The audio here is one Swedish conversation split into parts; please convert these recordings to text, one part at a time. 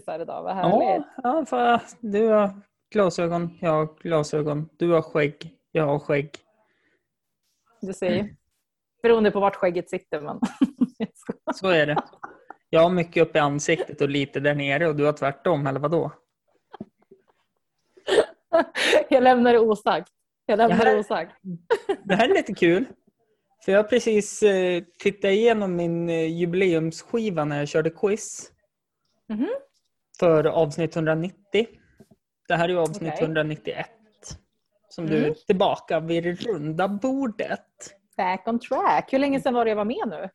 Likisar idag, vad härligt. Ja, för du har glasögon, jag har glasögon. Du har skägg, jag har skägg. Du ser ju. Beroende på vart skägget sitter. Men... Så är det. Jag har mycket upp i ansiktet och lite där nere och du har tvärtom, eller vadå? Jag lämnar det osagt. Jag lämnar Det det här- osagt. Det här är lite kul. För jag har precis eh, tittat igenom min eh, jubileumsskiva när jag körde quiz. Mhm. För avsnitt 190. Det här är ju avsnitt Okej. 191. Som du är Mm. tillbaka vid det runda bordet. Back on track. Hur länge sedan var det jag var med nu?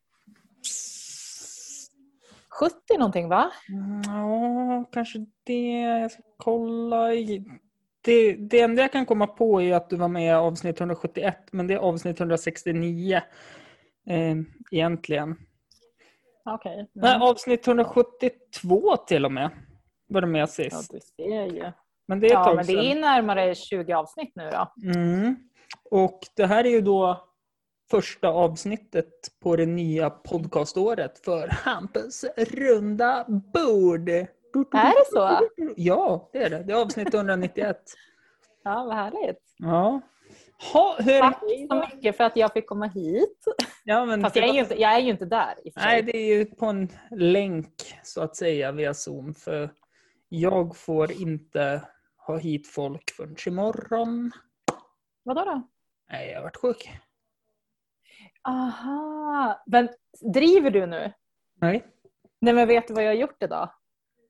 70 någonting va? Mm, Ja, kanske det. Jag ska kolla. i- Det, det enda jag kan komma på är att du var med i avsnitt 171, men det är avsnitt 169 eh, egentligen. Okej. Mm. Nej, avsnitt 172 till och med var du med Ja, sist. du ser ju. Men det är Ja, men det är närmare 20 avsnitt nu då. Mm. Och det här är ju då första avsnittet på det nya podcaståret för Hampus runda bord. Är det så? Ja, det är det. Det är avsnitt 191. Ja, vad härligt. Ja. Ha, hur... Tack så mycket för att jag fick komma hit. Ja, men Fast jag är ju inte, jag är ju inte där i. Nej, det är ju på en länk så att säga via Zoom. För jag får inte ha hit folk förrän imorgon. Vadå då? Nej, jag har varit sjuk. Aha. Men driver du nu? Nej. Nej men vet du vad jag har gjort idag?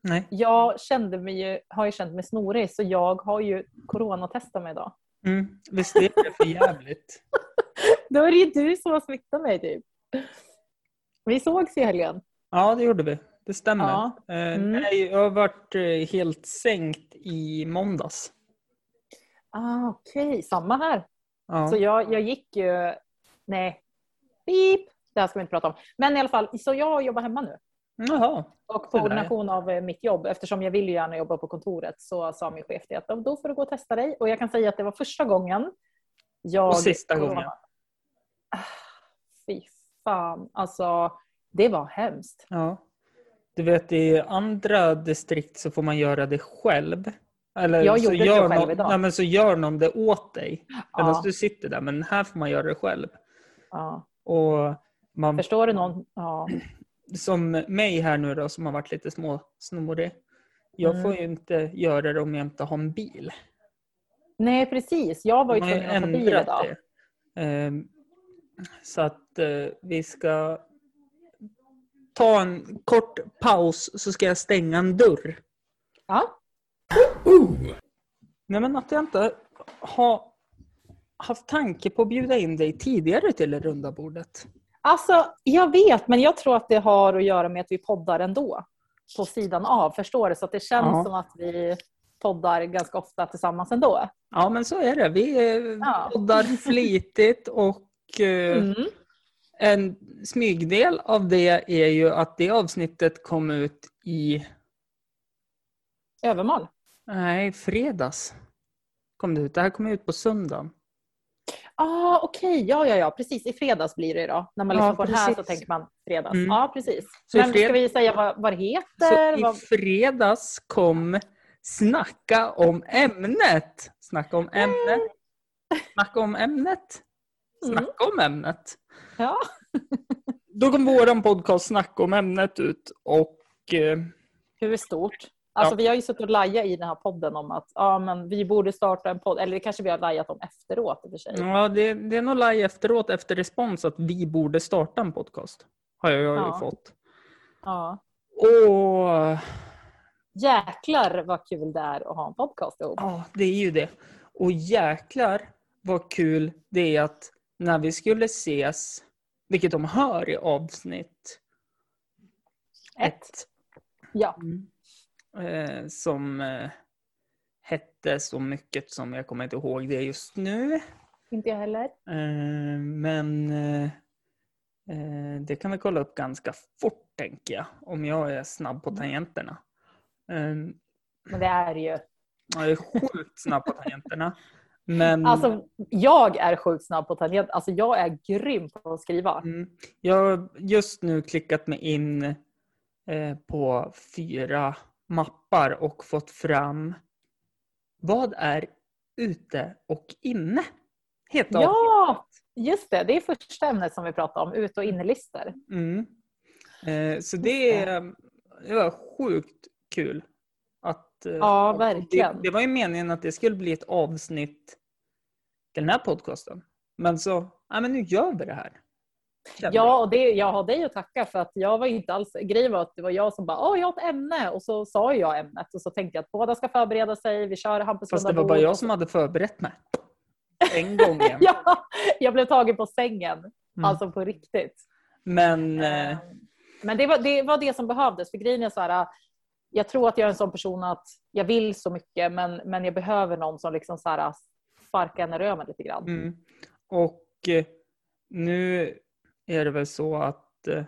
Nej. Jag kände mig ju, har ju känt mig snorig så jag har ju coronatestat mig idag. Mm. Visst är det för jävligt? Då är det ju du som har smittat mig typ. Vi sågs i helgen. Ja, det gjorde vi. Det stämmer. Ja. Eh, Mm. nej, jag har varit eh, helt sänkt i måndags. Ah, Okej, samma här. Ja. Så jag, jag gick ju... Nej. Beep. Det här ska vi inte prata om. Men i alla fall, så jag jobbar hemma nu. Jaha. Och på ordination av eh, mitt jobb, eftersom jag vill ju gärna jobba på kontoret, så sa min chef det att "Ja, då får du gå och testa dig. Och jag kan säga att det var första gången jag... Och sista gången. Ah, Fy fan, alltså det var hemskt. Ja. Du vet, i andra distrikt så får man göra det själv. Eller Jag så gjorde det gör själv någon, idag. Nej, men så gör någon det åt dig. Medan Ja, du sitter där. Men här får man göra det själv. ja. Och man, Förstår du någon? Ja. som mig här nu då, som har varit lite småsnorig. Jag Mm. får ju inte göra det om jag inte har en bil. Nej, precis. Jag var ju tvungen att ta bil idag. det. Ehm, Så att eh, vi ska ta en kort paus så ska jag stänga en dörr. Ja. Nej men att jag inte har haft tanke på att bjuda in dig tidigare till det runda bordet. Alltså, jag vet, men jag tror att det har att göra med att vi poddar ändå. På sidan av, förstår du? Så att det känns Ja. som att vi poddar ganska ofta tillsammans ändå. Ja men så är det. Vi eh, Ja. poddar flitigt och eh, Mm. En smygdel av det är ju att det avsnittet kom ut i, Övermål. nej fredags. Kom det ut. Det här kom ut på söndagen. Ah, Okej, ja, ja, ja, precis. I fredags blir det då. När man Ja, lyssnar på det här så precis. tänker man fredags. Mm. Ja, precis. Så i Men fred- ska vi säga vad, vad det Så heter? i Vad... fredags kom Snacka om ämnet. Snacka om ämnet. Snacka om ämnet. Mm. Snacka om ämnet. Ja. Då kom våran podcast Snacka om ämnet ut och eh, Hur stort? Alltså Ja. vi har ju suttit och lajat i den här podden om att ja, men vi borde starta en podd. Eller det kanske vi har lajat om efteråt i och för sig. ja, det, det är nog laj efteråt efter respons att vi borde starta en podcast. Har jag ju Ja. fått. Ja. Och Jäklar vad kul det är att ha en podcast ihop. ja, det är ju det. Och jäklar vad kul det är att när vi skulle ses, vilket de hör i avsnitt ett, Ja. eh, som eh, hette så mycket som jag kommer inte ihåg det just nu. Inte jag heller. Eh, men eh, eh, det kan vi kolla upp ganska fort tänker jag, om jag är snabb på tangenterna. Eh, Men det är ju. jag är sjukt snabb på tangenterna. Men Alltså jag är sjukt snabb på tangent. Alltså jag är grym på att skriva. mm, jag har just nu klickat mig in eh, på fyra mappar och fått fram vad är ute och inne? Heter Ja, just det. Det är första ämnet som vi pratade om, ut och innelistor. Mm. Eh, så det, det var sjukt kul. Eh, Ja, verkligen. Det, det var ju meningen att det skulle bli ett avsnitt till den här podcasten. Men så, ja men nu gör vi det här. Ja, och det, jag har dig att tacka för att jag var inte alls... Grejen var att det var jag som bara åh, jag har ett ämne och så sa jag ämnet och så tänkte jag att båda ska förbereda sig. Vi kör Hampus Fast det var bara jag som hade förberett mig. En gång igen. Ja, jag blev tagen på sängen. Mm. Alltså på riktigt. Men eh, Eh, Men det var, det var det som behövdes. För grejen är så här, jag tror att jag är en sån person att jag vill så mycket men, men jag behöver någon som liksom så här, sparkar en i röven lite grann. Mm. Och eh, nu är det väl så att eh,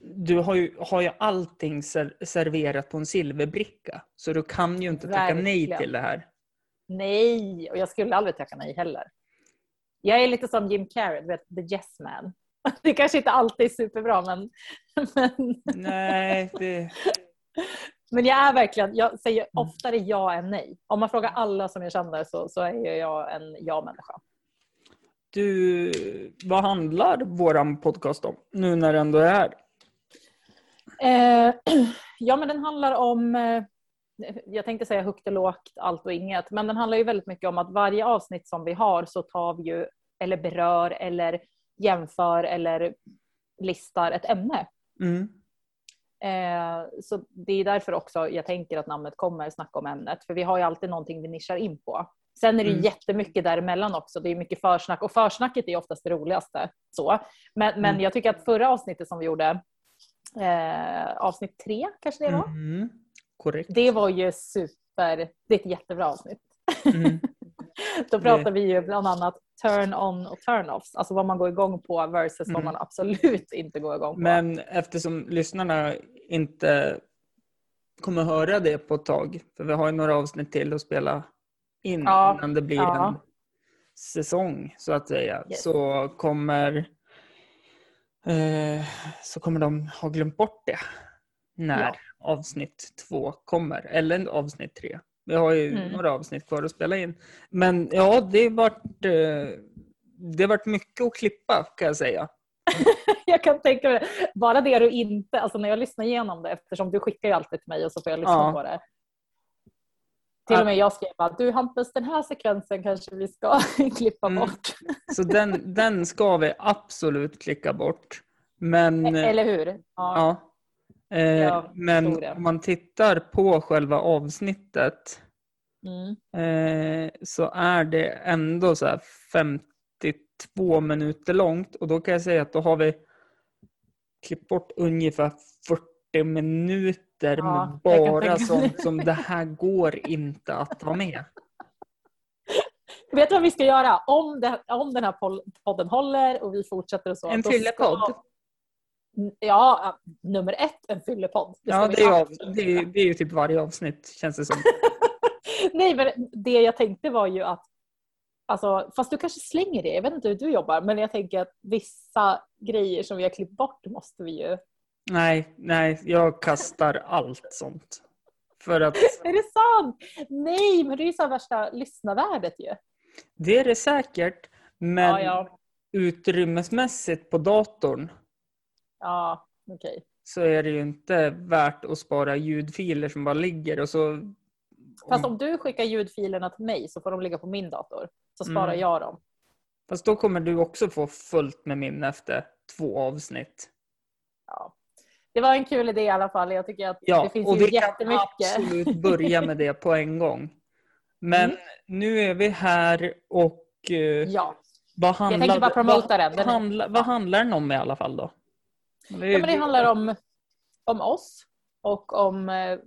du har ju, har ju allting ser, serverat på en silverbricka. Så du kan ju inte tacka nej Verkligen. till det här. Nej, och jag skulle aldrig tacka nej heller. Jag är lite som Jim Carrey, du vet, the yes man. Det kanske inte alltid är superbra men, men, Nej, det, men jag är verkligen, jag säger Mm. oftare ja än nej. Om man frågar alla som jag känner så, så är jag en ja-människa. du, vad handlar våran podcast om? Nu när det ändå är här. Eh, ja, men den handlar om, eh, jag tänkte säga högt och lågt, allt och inget, men den handlar ju väldigt mycket om att varje avsnitt som vi har så tar vi ju, eller berör, eller jämför, eller listar ett ämne. Mm. Eh, så det är därför också jag tänker att namnet kommer snacka om ämnet, för vi har ju alltid någonting vi nischar in på. Sen är det Mm. jättemycket däremellan också. Det är mycket försnack och försnacket är oftast det roligaste. Så. Men, men Mm. jag tycker att förra avsnittet som vi gjorde, eh, avsnitt tre kanske det var, Mm. Korrekt. det var ju super, det är ett jättebra avsnitt. Mm. Då pratar vi ju bland annat turn on och turn offs, alltså vad man går igång på versus vad Mm. man absolut inte går igång på. Men eftersom lyssnarna inte kommer höra det på ett tag, för vi har ju några avsnitt till att spela in Ja, innan det blir ja. en säsong så att säga, Yes. så kommer eh, så kommer de ha glömt bort det när Ja. avsnitt två kommer, eller avsnitt tre. Vi har ju Mm. några avsnitt kvar att spela in. Men ja, det vart eh, det vart mycket att klippa kan jag säga. jag kan tänka mig det. Bara det du inte, alltså när jag lyssnar igenom det, eftersom du skickar ju alltid till mig och så får jag lyssna Ja. på det. Till och med jag skrev bara, du Hampus den här sekvensen kanske vi ska klippa Mm. bort. Så den, den ska vi absolut klicka bort. Men, Eller hur? Ja. ja, eh, men det. om man tittar på själva avsnittet Mm. eh, så är det ändå så här 52 minuter långt och då kan jag säga att då har vi klippt bort ungefär 40 minuter Ja, med bara sånt som det här går inte att ta med. Vet du vad vi ska göra? Om, det, om den här podden håller och vi fortsätter och så. En fyllepodd. Ja, nummer ett, en fyllepodd. Ja, det är, det, det är ju typ varje avsnitt känns det som. Nej, men det jag tänkte var ju att Alltså, fast du kanske slänger det, jag vet inte hur du jobbar, men jag tänker att vissa grejer som vi har klippt bort måste vi ju... Nej, nej, jag kastar allt sånt. För att Är det sant? Nej, men det är ju så värsta lyssnarvärdet ju. det är det säkert, men Ja, ja, utrymmesmässigt på datorn ja okej. så är det ju inte värt att spara ljudfiler som bara ligger och så... Fast om du skickar ljudfilerna till mig så får de ligga på min dator. Så sparar Mm. jag dem. Fast då kommer du också få fullt med minne efter två avsnitt. Ja. Det var en kul idé i alla fall. Jag tycker att Ja, det finns och ju vi kan absolut börja med det på en gång. Men Mm. nu är vi här och eh, Ja. vad handlar, tänkte bara promota vad, den. Vad handlar, vad handlar den om i alla fall då? Ja, men det handlar om, om oss och om eh,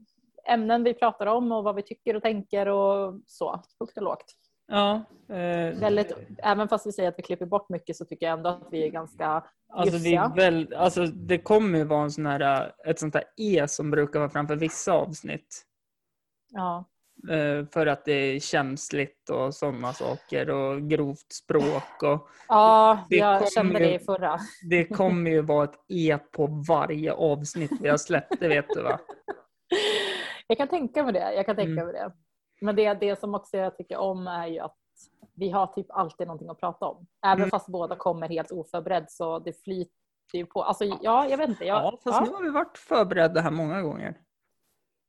ämnen vi pratar om och vad vi tycker och tänker och så. Högt och lågt. Ja, eh, Väldigt, även fast vi säger att vi klipper bort mycket så tycker jag ändå att vi är ganska alltså, det, är ljusiga. väl, alltså det kommer ju vara en sån här, ett sånt här E som brukar vara framför vissa avsnitt. Ja. Eh, För att det är känsligt och sådana saker och grovt språk. Och Ja, jag kände ju- det i förra. det kommer ju vara ett E på varje avsnitt vi har släppt, det vet du va? Jag kan tänka mig det. Jag kan tänka Mm. mig det. Men det, det som också jag tycker om är ju att vi har typ alltid någonting att prata om. Även Mm. fast båda kommer helt oförberedd så det flyter ju på. Alltså ja, jag vet inte. Jag, Ja, fast ja. nu har vi varit förberedda här många gånger.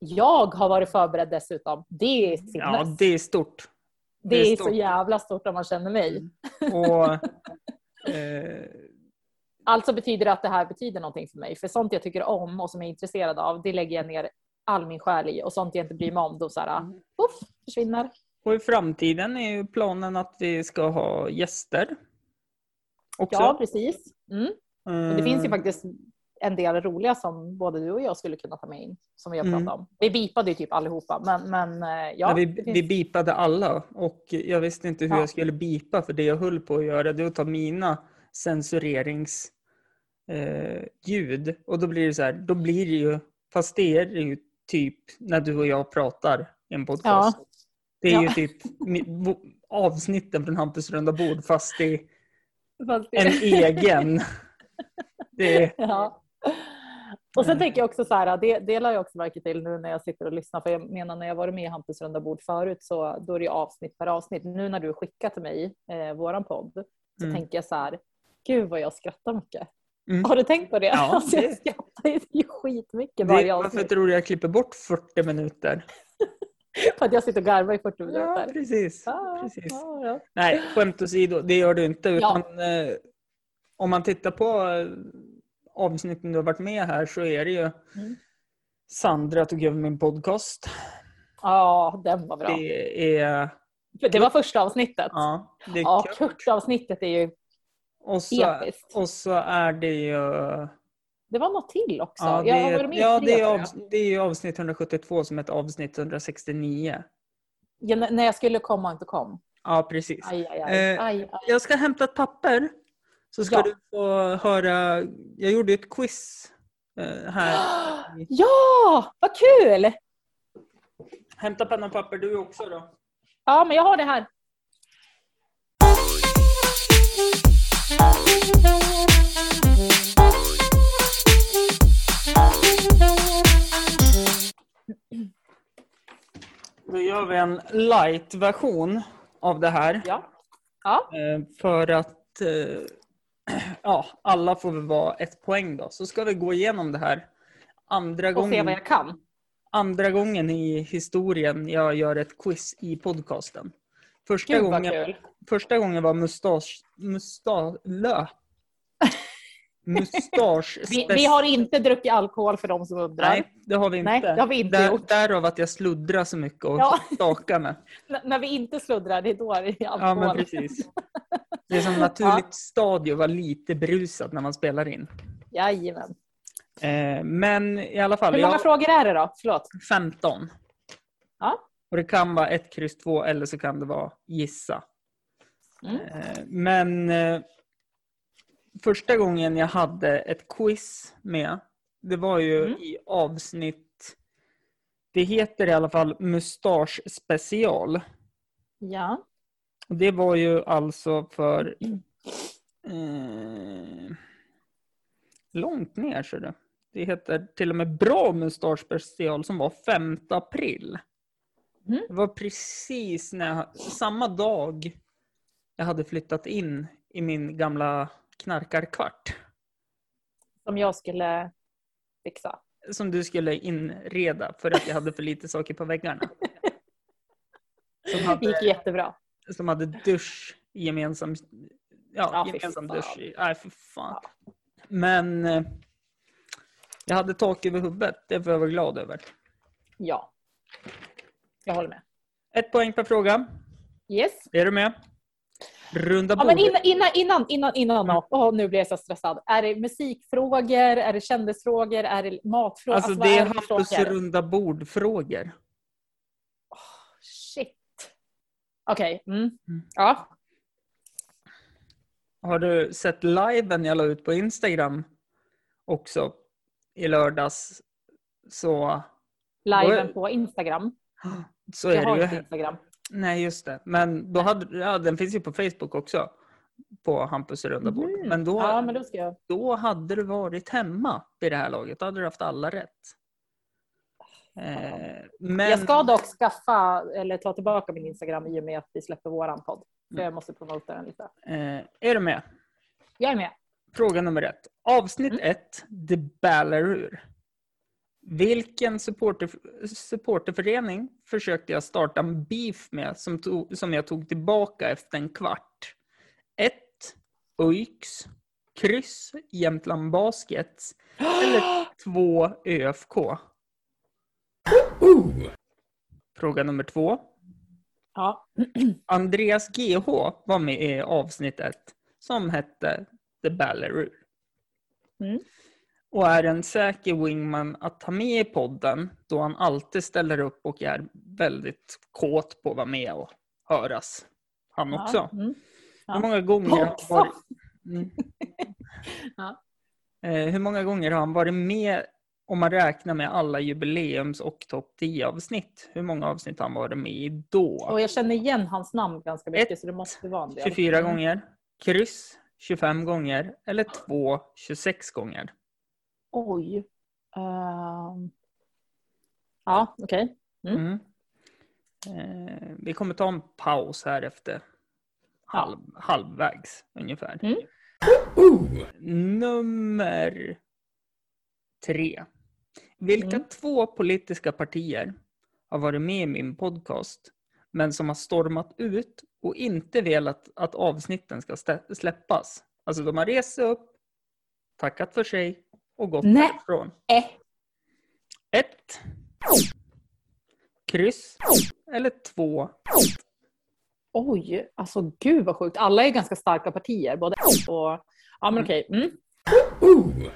Jag har varit förberedd dessutom. Det är sinnes. Ja, det är stort. det, det är är stort. så jävla stort om man känner mig. Och, eh, Alltså betyder det att det här betyder någonting för mig. För sånt jag tycker om och som jag är intresserad av, det lägger jag ner all min själ i. Och sånt jag inte bryr mig om, då så här, Mm. puff, försvinner. och i framtiden är ju planen att vi ska ha gäster. Också. Ja, precis. Mm. Och det finns ju Eh, faktiskt en del roliga som både du och jag skulle kunna ta med in. Som vi har Mm. pratat om. Vi bipade ju typ allihopa, men, men eh, ja. Ja, vi, finns- vi bipade alla och jag visste inte hur Ja. jag skulle bipa för det jag höll på att göra det var att ta mina censureringsljud eh, och då blir det så här, då blir det ju, fast det är ju typ när du och jag pratar i en podcast. Det är Ja. ju typ avsnitten från Hampus runda bord fast det- en egen. Det Ja. Och sen Mm. tänker jag också så här, det, det lade jag också märke till nu när jag sitter och lyssnar. För jag menar när jag varit med i Hampus runda bord förut så då är det avsnitt per avsnitt. Nu när du skickar till mig eh, våran podd så Mm. tänker jag så här, gud vad jag skrattar mycket. Mm. Har du tänkt på det? Ja, alltså, jag skrattar ju skitmycket varje det, varför avsnitt. tror du jag klipper bort 40 minuter? För att jag sitter och garvar i 40 minuter. Ja, precis. Ja, precis. ja, ja. Nej, skämt åsido, det gör du inte. Ja. Utan, eh, om man tittar på eh, avsnitten du har varit med här så är det ju Mm. Sandra tog över min podcast. Ja, den var bra. Det, Det är, var första avsnittet. Ja, ja, det är Kurt. Kurt-avsnittet är ju Och så, episkt. och så är det ju... Det var något till också. Ja, det, jag har med ja, det, är avs, det är ju avsnitt 172 som ett avsnitt 169. Ja, när- jag skulle komma och inte kom. Ja, precis. Aj, aj, aj. Eh. Jag ska hämta ett papper. Så ska Ja. du få höra. Jag gjorde ett quiz eh, här. Ja, vad kul! Hämta penna och papper du också då. Ja, men jag har det här. Då gör vi en light-version av det här. Ja. Ja, Eh, För att eh, ja, alla får väl vara ett poäng då. Så ska vi gå igenom det här. Andra och se gången, vad jag kan. andra gången i historien jag gör ett quiz i podcasten. Första, Gud gången, kul. första gången var mustasch... Mustasch... Lö. Mustasch... Vi, vi har inte druckit alkohol för de som undrar. Nej, det har vi inte. Nej, det har vi inte Där, gjort. Därav att jag sluddrar så mycket och Ja. stakar mig. När vi inte sluddrar, det är då det är Ja, alkohol. men precis. Det är som naturligt stadie att vara lite brusad när man spelar in. Jajamän. Eh, men i alla fall, Hur många jag frågor är det då? Förlåt. 15. Ja. Och det kan vara ett kryss två eller så kan det vara gissa. Mm. Eh, men eh, första gången jag hade ett quiz med, det var ju Mm. i avsnitt, det heter i alla fall Mustasch special. Ja. Det var ju alltså för eh, långt ner så det. Det heter till och med Bra Mustasch special som var 5 april. Mm. Det var precis när jag, samma dag jag hade flyttat in i min gamla knarkarkvart. Som jag skulle fixa. Som du skulle inreda för att jag hade för lite saker på väggarna. Som Det gick jättebra. som hade dusch, gemensam, ja, Ja, gemensam fan. dusch. i- Nej, för fan. Men eh, jag hade tak över huvudet. Det får jag vara glad över. Ja. Jag håller med. Ett poäng per fråga. Yes. Är du med? Runda Ja, men bordet. innan, innan, innan, innan, Mm. åh, nu blir jag så stressad. Är det musikfrågor? Är det kändisfrågor? Är det matfrågor? Alltså vad det är Hampus runda bord-frågor. Shit. Okej. Mm. Mm. Ja. Har du sett liven jag la ut på Instagram också i lördags? Så Liven på Instagram. Så är Jag har det inte ju. Instagram. Nej, just det. Men då hade, ja, den finns ju på Facebook också. På Hampus runda bord. Mhm. Men, då, Ja, men då jag. då hade du varit hemma vid det här laget. Då hade du haft alla rätt. Eh, men, Jag ska dock skaffa eller ta tillbaka min Instagram i och med att vi släpper våran podd. För Mm. jag måste promota den lite. eh, är du med? Jag är med. Fråga nummer ett. Avsnitt Mm. ett, The Ballarur. Vilken supporter, supporterförening försökte jag starta en beef med som, tog, som jag tog tillbaka efter en kvart? 1. Uix. Kryss. Jämtland Baskets. Eller 2. ÖFK. Fråga nummer två. Ja. Andreas GH var med i avsnitt ett som hette The Ballaroo. Mm. Och är en säker wingman att ta med i podden då han alltid ställer upp och är väldigt kåt på att vara med och höras. Han också. Ja. Mm. Ja. Hur många gånger har varit... Mm. Ja. Eh, hur många gånger har han varit med om man räknar med alla jubileums och topp 10 avsnitt? Hur många avsnitt har han varit med i då? Och jag känner igen hans namn ganska mycket Ett, så det måste vara en del. 24 Mm. gånger, kryss 25 gånger eller 2 26 gånger. Oj. Ehm. Ja, okej. Mm. Mm. Eh, vi kommer ta en paus här efter halv, halvvägs ungefär. Mm. Nummer tre. Vilka Mm. två politiska partier har varit med i min podcast men som har stormat ut och inte velat att avsnitten ska släppas? Alltså de har rest sig upp, tackat för sig och gått Nej. därifrån. Eh. Ett. Kryss. Eller två. Oj, alltså gud vad sjukt. Alla är ganska starka partier. Både och... Ja, men okej. Mm.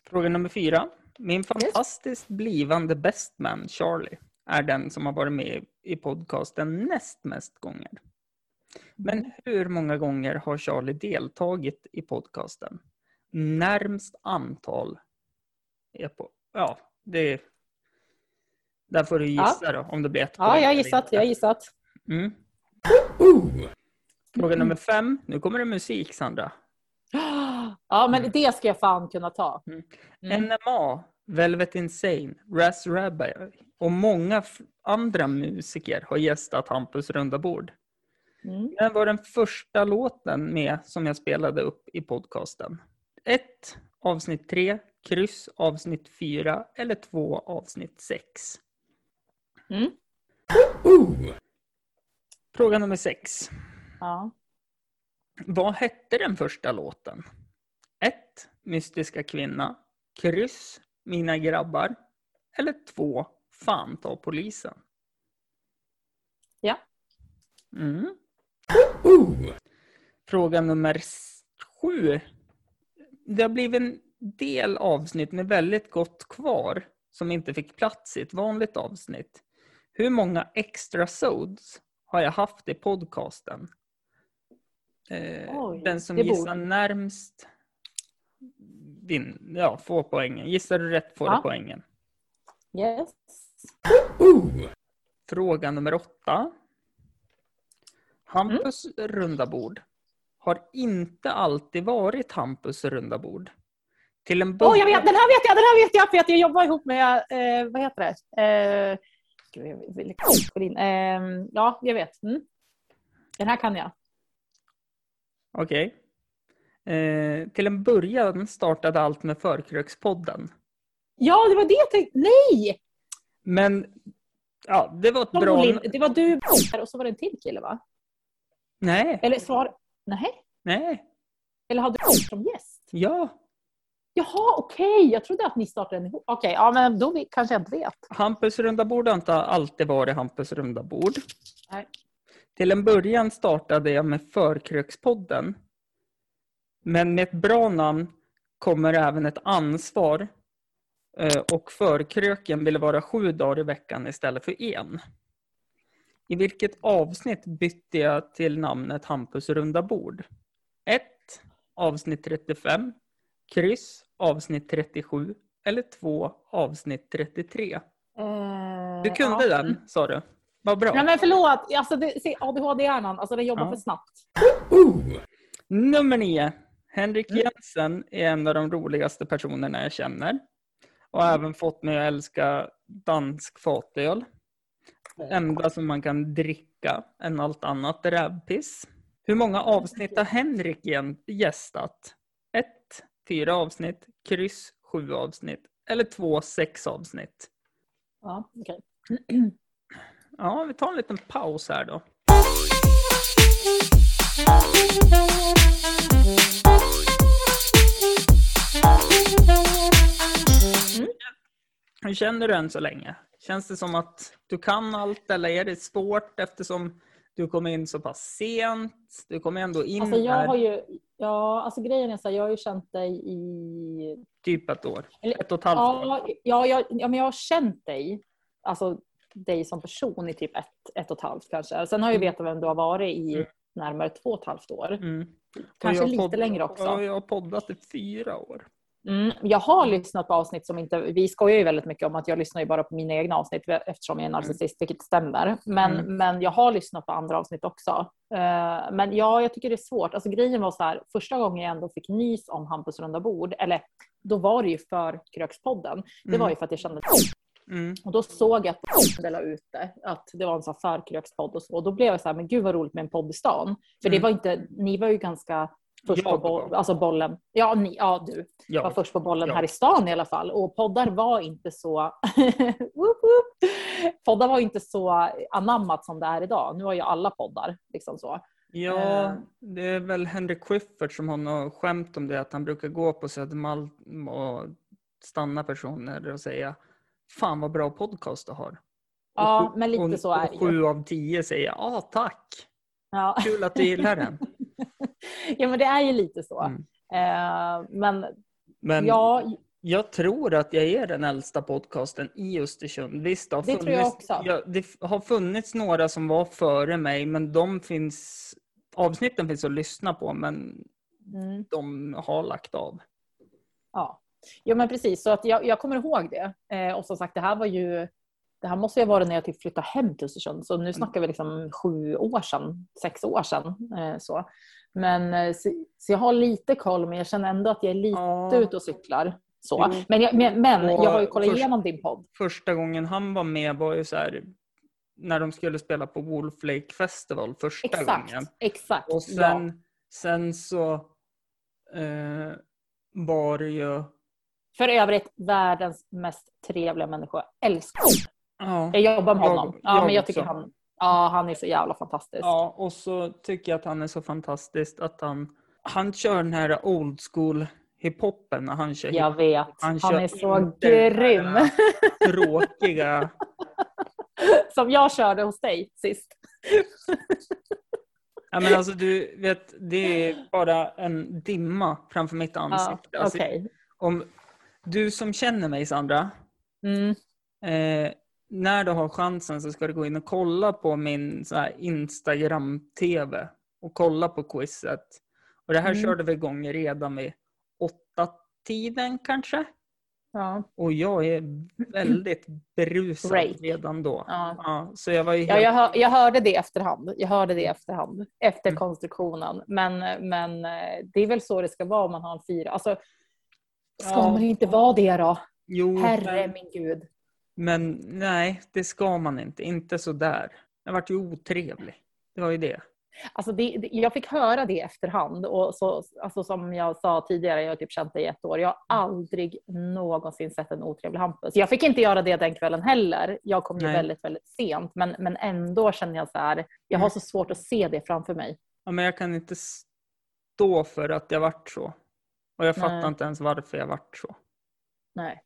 Fråga nummer fyra. Min fantastiskt blivande bestman Charlie är den som har varit med i podcasten näst mest gånger. Men hur många gånger har Charlie deltagit i podcasten? Närmst antal är på... Ja, det... Där får du gissa då, om det blir ett Ja, jag har gissat. Jag har gissat. Mm. Fråga nummer fem. Nu kommer det musik, Sandra. Ja, men det ska jag fan kunna ta. Mm. NMA, Velvet Insane, Raz Rabbi och många andra musiker har gästat Hampus runda bord. Mm. Den var den första låten med som jag spelade upp i podcasten. Ett, avsnitt tre, kryss, avsnitt fyra eller två, avsnitt sex. Mm. Fråga nummer sex. Ja. Vad hette den första låten? 1. Mystiska kvinna. Kryss. Mina grabbar. Eller 2. Fan ta polisen. Ja. Mm. Fråga nummer s- sju. Det har blivit en del avsnitt med väldigt gott kvar som inte fick plats i ett vanligt avsnitt. Hur många extra sods har jag haft i podcasten? Eh, Oj, den som gissar borde- närmst vin, ja, får poängen. Gissar du rätt får Ja. du poängen. Yes. Fråga nummer åtta. Hampus runda bord har inte alltid varit Hampus runda bord. Till en Åh, jag början- vet, den här vet jag, den här vet jag för att jag jobbar ihop med, eh, vad heter det? Eh, gud, jag vill gå in. Eh, ja, jag vet. Mm. Den här kan jag. Okej. Eh, till en början startade allt med Förkrökspodden. Ja, det var det jag tänkte. Nej! Men ja, det var ett bra... Det var du och så var det en till kille va? Nej, Eller svar... Nej? nej, Eller hade du som gäst? ja. Jaha, okej. Jag trodde att ni startade den ihop. Okej, ja men då vi- kanske jag inte vet. Hampus runda bord har inte alltid varit Hampus runda bord. Nej. Till en början startade jag med Förkrökspodden. Men med ett bra namn kommer även ett ansvar. Eh, Och förkröken ville vara sju dagar i veckan istället för en. I vilket avsnitt bytte jag till namnet Hampus runda bord? 1. Avsnitt 35. Kryss. Avsnitt 37. Eller 2. Avsnitt 33. Eh, Du kunde ja. den, sa du. Vad bra. Nej men förlåt, alltså ADHD-hjärnan, alltså den jobbar Ja. för snabbt. Nummer nio. Henrik Mm. Jensen är en av de roligaste personerna jag känner. Och har även fått mig att älska dansk fatöl. Det enda som man kan dricka än allt annat rävpiss. Hur många avsnitt har Henrik gästat? Ett, fyra avsnitt, kryss, sju avsnitt. Eller två, sex avsnitt. Ja, okej. Ja, vi tar en liten paus här då. Mm. Hur känner du än så länge? Känns det som att du kan allt eller är det svårt eftersom du kom in så pass sent? Du kom ändå in Alltså jag här har ju, ja alltså grejen är så här, jag har ju känt dig i typ ett år. Eller- Ett och ett halvt år. Ja, ja, jag, ja, men jag har känt dig, alltså dig som person i typ ett, ett och ett halvt kanske. Sen har jag ju Mm. vetat vem du har varit i Mm. närmare två och ett halvt år. Mm. Kanske lite längre också. Ja, jag har poddat i fyra år. Mm, jag har lyssnat på avsnitt som inte, vi skojar ju väldigt mycket om att jag lyssnar ju bara på mina egna avsnitt eftersom jag är narcissist, vilket stämmer. Men, Mm. men jag har lyssnat på andra avsnitt också. Eh, men ja, jag tycker det är svårt. Alltså grejen var så här, första gången jag ändå fick nys om Hampus runda bord, eller då var det ju för Krökspodden. Det Mm. var ju för att jag kände Mm. Och då såg jag att de la ut det, att det var en sån här förkrökspodd och så. Och då blev jag så här, men gud vad roligt med en podd i stan. För det Mm. var inte, ni var ju ganska först Jag på var. bo- alltså bollen. Ja, ni, ja, du var Ja. först på bollen Ja. här i stan i alla fall. Och poddar var inte så... Poddar var inte så anammat som det är idag. Nu har ju alla poddar liksom så. Ja, Eh. det är väl Henrik Schyffert som har något skämt om det, att han brukar gå på Södermalm och stanna personer och säga Fan vad bra podcast du har. Ja, men lite och, så är det sju av tio säger ja tack, Ja. kul att du gillar den. ja, men det är ju lite så. Mm. Eh, men Men ja, jag tror att jag är den äldsta podcasten i Östersund. Visst, det har, Det tror jag funnits, också. ja, det har funnits några som var före mig, men de finns, avsnitten finns att lyssna på, men mm. de har lagt av. Ja, ja men precis. Så att jag, jag kommer ihåg det. Eh, och som sagt, det här var ju... Det här måste ju varit när jag typ flyttade hem till Östersund. Så nu snackar vi liksom sju år sedan, sex år sedan. Eh, så. Men, eh, så, så jag har lite koll, men jag känner ändå att jag är lite Ja. ute och cyklar. Så. Jo. Men, jag, men, men jag har ju kollat först- igenom din podd. första gången han var med var ju så här när de skulle spela på Wolf Lake Festival första Exakt. gången. Exakt. Och sen, sen så eh, var det ju... ja. För övrigt världens mest trevliga människa. Jag älskar honom. Ja, Jag jobbar med Jag- honom. Ja, jag men jag också. tycker han, ja, han är så jävla fantastisk. ja, och så tycker jag att han är så fantastisk att han, han kör den här old school hiphopen när han kör Jag vet. Han Han, är så grym. tråkiga... Som jag körde hos dig sist. Ja, men alltså du vet, det är bara en dimma framför mitt Ja, ansikte. Alltså, Okej. om du som känner mig Sandra, Mm. eh, när du har chansen så ska du gå in och kolla på min Instagram-tv och kolla på quizet. Och det här Mm. körde vi igång redan vid åtta tiden kanske. Ja. Och jag är väldigt berusad Break. redan då. Ja. Ja, så jag var ju Ja, helt... jag, hör, jag hörde det efterhand. Jag hörde det efterhand. Efter Mm. konstruktionen. Men, men eh, det är väl så det ska vara om man har en fyra. Alltså, ska Ja. man inte vara det då? Jo, Herre men, min gud. Men nej, det ska man inte. Inte så där. Jag vart ju otrevlig. Det var ju det. Alltså det, det, jag fick höra det efterhand. Och så, alltså som jag sa tidigare, jag har typ känt det i ett år. Jag har aldrig någonsin sett en otrevlig Hampus. Jag fick inte göra det den kvällen heller. Jag kom ju Nej. väldigt, väldigt sent. Men, men ändå känner jag så här, jag har Mm. så svårt att se det framför mig. Ja, men jag kan inte stå för att jag vart så. Och jag fattar Nej. inte ens varför jag vart så. Nej.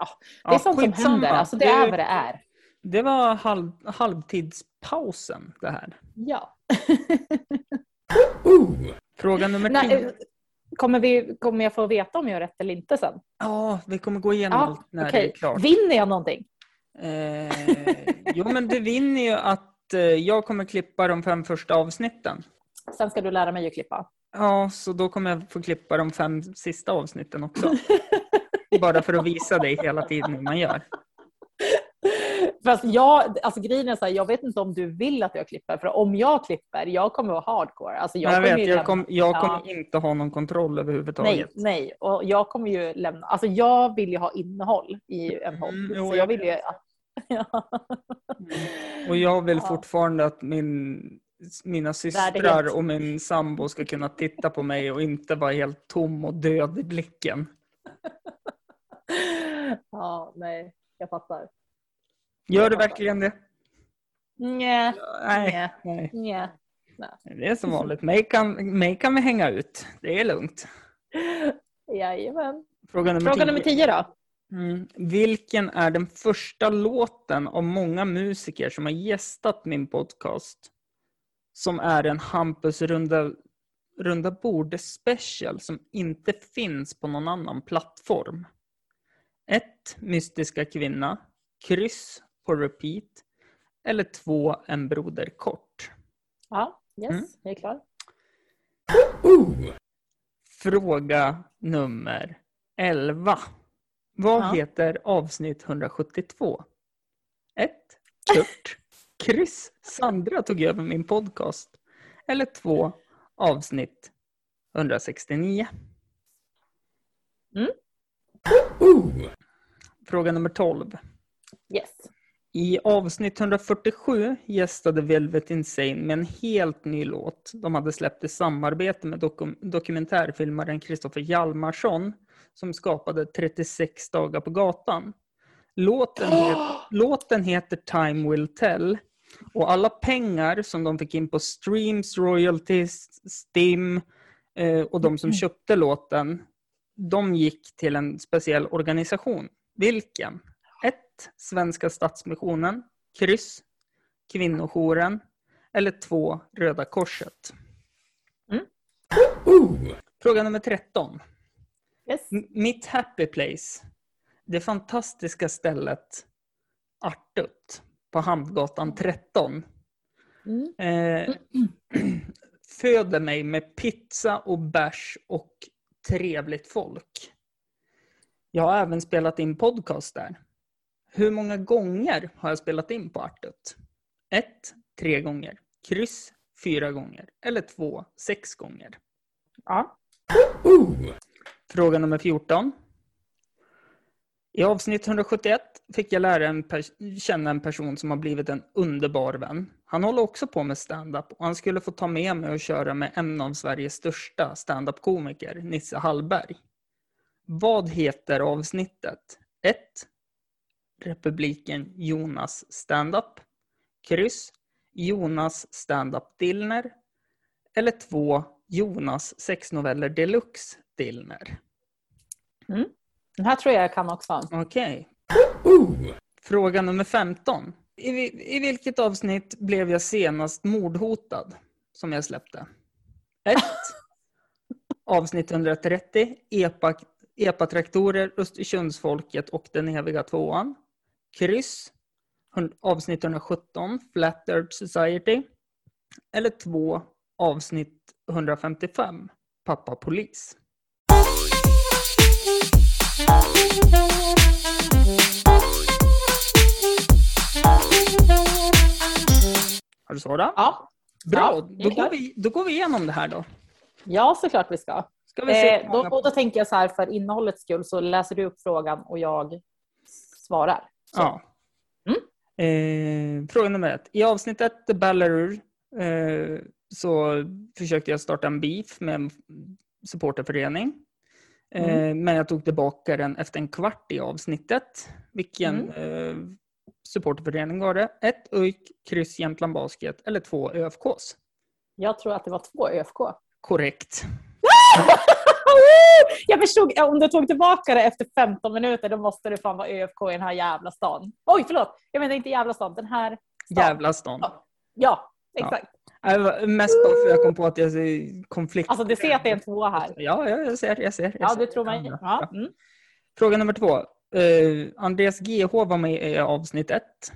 Ja, det är sånt som skitsamma. händer. Alltså det är vad det är. Det var halv, halvtidspausen det här. Ja. Fråga nummer tio. eh, kommer, vi, kommer jag få veta om jag har rätt eller inte sen? Ja, vi kommer gå igenom Ja, allt när det Okej. är klart. Vinner jag någonting? Eh, jo, men det vinner ju att eh, jag kommer klippa de fem första avsnitten. Sen ska du lära mig att klippa. Ja, så då kommer jag få klippa de fem sista avsnitten också. Bara för att visa dig hela tiden hur man gör. Fast jag, alltså grejen är så här, jag vet inte om du vill att jag klipper, för om jag klipper, jag kommer vara hardcore. Alltså jag, Jag, kommer vet, jag, lämna- kom, jag Ja. kommer inte ha någon kontroll Nej, överhuvudtaget. nej, och jag kommer ju lämna, alltså jag vill ju ha innehåll i en podd. Mm, så jag vill ju ja. Och jag vill Ja. fortfarande att min, mina systrar och min sambo ska kunna titta på mig och inte vara helt tom och död i blicken. ja, nej, jag fattar. Gör du verkligen det? Nej, Nej. nej. nej. Det är som vanligt. Mig kan, mig kan vi hänga ut. Det är lugnt. Jajamän. Fråga nummer Fråga tio. nummer tio då. Mm. Vilken är den första låten av många musiker som har gästat min podcast som är en Hampus runda, runda bord special som inte finns på någon annan plattform? 1. Mystiska kvinna. Kryss på repeat. Eller 2. En broder kort. Ja, yes, Mm. jag är klar. Fråga nummer 11. Vad Ja. heter avsnitt 172? 1. Kurt. Kryss. Sandra tog över min podcast. Eller 2. Avsnitt 169. Mm. Fråga nummer 12. Yes. I avsnitt 147 gästade Velvet Insane med en helt ny låt. De hade släppt i samarbete med dokum- dokumentärfilmaren Kristoffer Hjalmarsson som skapade 36 dagar på gatan. Låten, het- låten heter Time Will Tell och alla pengar som de fick in på streams, royalties, Stim eh, och de som köpte låten, de gick till en speciell organisation. Vilken? 1. Svenska Stadsmissionen. Kryss. Kvinnojouren. Eller 2. Röda Korset. Mm. Fråga nummer 13. yes. Mitt happy place. Det fantastiska stället Artut på Hamngatan 13. Mm. Eh, föder mig med pizza och bärs och trevligt folk. Jag har även spelat in podcast där. Hur många gånger har jag spelat in på Artut? 1. Tre gånger. Kryss. Fyra gånger. Eller 2. Sex gånger. Ja. Fråga nummer 14. I avsnitt 171 fick jag lära en känna en person som har blivit en underbar vän. Han håller också på med stand-up och han skulle få ta med mig och köra med en av Sveriges största stand-up-komiker, Nisse Hallberg. Vad heter avsnittet? 1. Republiken Jonas stand-up. Kryss. Jonas stand-up Dillner. Eller 2. Jonas sexnoveller deluxe Dillner. Den här tror jag jag kan också. Okej. Fråga nummer 15. I, I vilket avsnitt blev jag senast mordhotad som jag släppte? 1. Avsnitt 130. Epa, Epa-traktorer, Östersundsfolket och den eviga tvåan. Kryss. Avsnitt 117. Flat Earth Society. Eller 2. Avsnitt 155. Pappa Polis. Har du svarat? Ja. Bra, Ja, då, går vi, då går vi igenom det här då. ja, såklart vi ska. Ska vi se Eh, då, och då tänker jag så här, för innehållets skull så läser du upp frågan och jag svarar. Så. Ja. Eh, fråga nummer ett. I avsnitt ett, The Ballarur, eh, så försökte jag starta en beef med en supporterförening. Eh, Men jag tog tillbaka den efter en kvart i avsnittet. Vilken eh, supporterförening var det? Ett ÖIK, kryss Jämtland Basket eller två ÖFKs? Jag tror att det var två ÖFK. Korrekt. Jag förstod, om du tog tillbaka det efter 15 minuter då måste det fan vara ÖFK i den här jävla stan. Oj, förlåt. Jag menar inte jävla stan, den här stan. Jävla stan. Ja, exakt. Jag var Mest bara för jag kom på att jag ser konflikt. Alltså du ser att det är en tvåa här. Ja, ja, jag ser. Jag ser jag Ja, ser. du tror mig. Ja, Ja. ja. Mm. Fråga nummer två. Eh, Andreas GH var med i avsnitt ett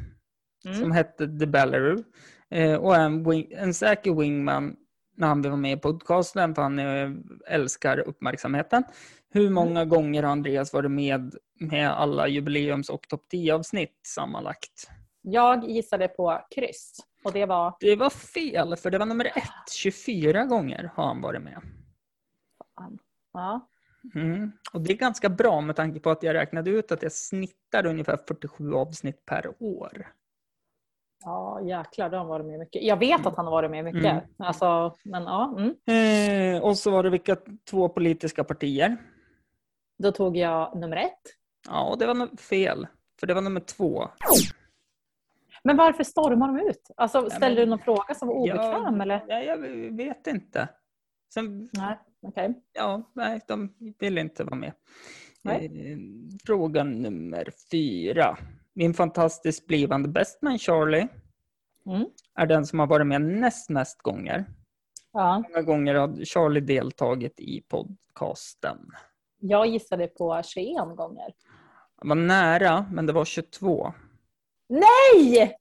Mm. som hette The Ballaroo. Eh, och är en, en säker wingman när han var med i podcasten för han eh, älskar uppmärksamheten. Hur många gånger har Andreas varit med med alla jubileums och topp 10 avsnitt sammanlagt? Jag gissade på kryss. Och det var... Det var fel, för det var nummer ett. 24 gånger har han varit med. Ja. Mm. Och det är ganska bra med tanke på att jag räknade ut att jag snittar ungefär 47 avsnitt per år. Ja, jäklar, då har han varit med mycket. Jag vet att han har varit med mycket. Mm. Alltså, men ja. Mm. Eh, och så var det vilka två politiska partier. Då tog jag nummer ett. Ja, och det var fel. För det var nummer två. Men varför stormar de ut? Alltså, ställde men- du någon fråga som var obekväm Ja, eller? Nej, jag vet inte. Sen, Nej, okej. ja, nej, de vill inte vara med. Eh, fråga nummer fyra. Min fantastiskt blivande bästman Charlie Mm. är den som har varit med näst mest gånger. Ja. Många gånger har Charlie deltagit i podcasten? Jag gissade på 21 gånger. Det var nära, men det var 22. Nej!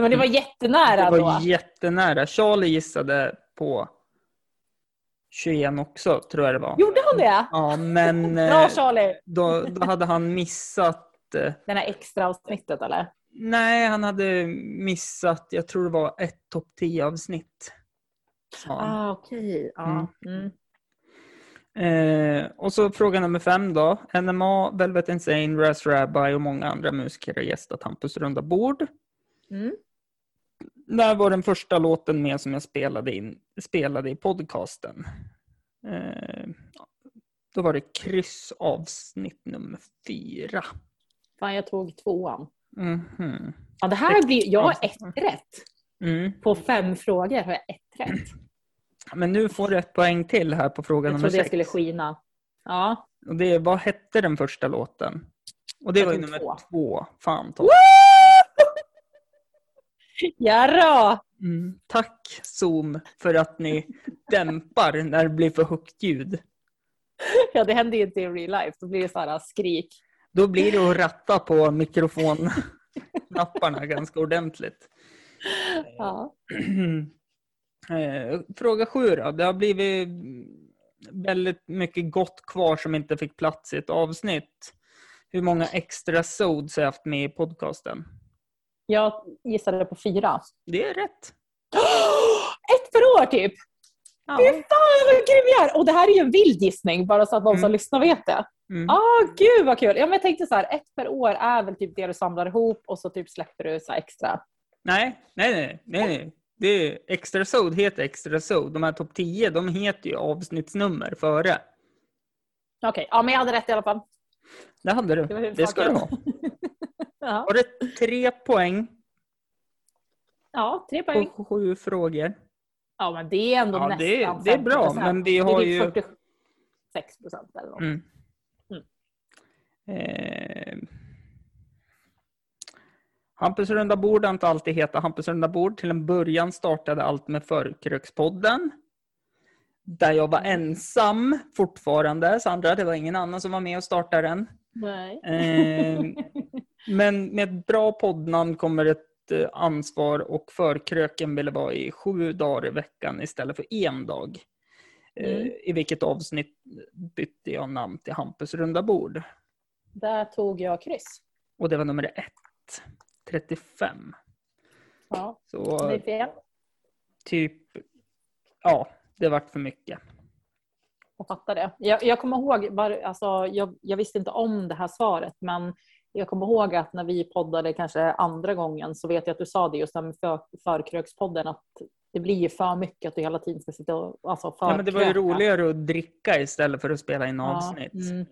Men det var jättenära Det var då. jättenära. Charlie gissade på 21 också, tror jag det var. Gjorde han det? Ja, men Bra eh, Charlie! då, då hade han missat... eh, Den här extra avsnittet eller? Nej, han hade missat, jag tror det var ett topp 10 avsnitt. Ah, okej. Ja. Mm. Eh, och så fråga nummer fem då. NMA, Velvet Insane, Raz Rabbi och många andra musiker har gästat Hampus runda bord. Mm. Där var den första låten med som jag spelade, in, spelade i podcasten. Eh, då var det kryss avsnitt nummer fyra. Fan, jag tog tvåan. Mhm. Ja, det här blir... Jag har ett rätt. Mm. På fem frågor har jag ett rätt. Men nu får du ett poäng till här på fråga Jag nummer trodde jag sex. skulle skina. Ja. Och det vad hette den första låten? Och det Jag var ju nummer två. två. Fan Tom. Jarå! Mm. Tack Zoom för att ni dämpar när det blir för högt ljud. Ja, det händer ju inte i real life. Då blir det så här skrik. Då blir det att ratta på mikrofonknapparna ganska ordentligt. Ja. Eh, Fråga sju då. Det har blivit väldigt mycket gott kvar som inte fick plats i ett avsnitt. Hur många extra sods har jag haft med i podcasten? Jag gissade på fyra. Det är rätt. Ett per år typ! Ja. Fy fan vad grym jag är! Och det här är ju en vild gissning, bara så att de som Mm. lyssnar vet det. Mm. Ah, gud vad kul! Ja, men jag tänkte så här, ett per år är väl typ det du samlar ihop och så typ släpper du så extra. Nej, nej, nej, nej, nej. Det är extra sod heter extra sod. De här topp 10, de heter ju avsnittsnummer före. Okej, ja men jag hade rätt i alla fall. Det hade du. Det Det ska du ha. Ja, Var det tre poäng ja tre poäng. på sju frågor? Ja men det är ändå Ja, nästan det är- det är bra, 50%. men vi har typ ju- 46 procent eller något. Mm. Eh, Hampus runda bord har inte alltid hetat Hampus runda bord. Till en början startade allt med Förkrökspodden. Där jag var ensam fortfarande. Sandra, det var ingen annan som var med och startade den. Nej. Eh, men med ett bra poddnamn kommer ett eh, ansvar och Förkröken ville vara i sju dagar i veckan istället för en dag. Eh, Mm. I vilket avsnitt bytte jag namn till Hampus runda bord. Där tog jag kryss. Och det var nummer ett. 35. Ja, Så det är fel. typ, ja, det vart för mycket. Jag fattar det. Jag, jag kommer ihåg, bara, alltså, jag, jag visste inte om det här svaret, men jag kommer ihåg att när vi poddade kanske andra gången så vet jag att du sa det just med för, förkrökspodden att det blir ju för mycket att du hela tiden ska sitta och alltså, Ja, men det var ju förkröka. roligare att dricka istället för att spela in Ja, avsnitt. mm.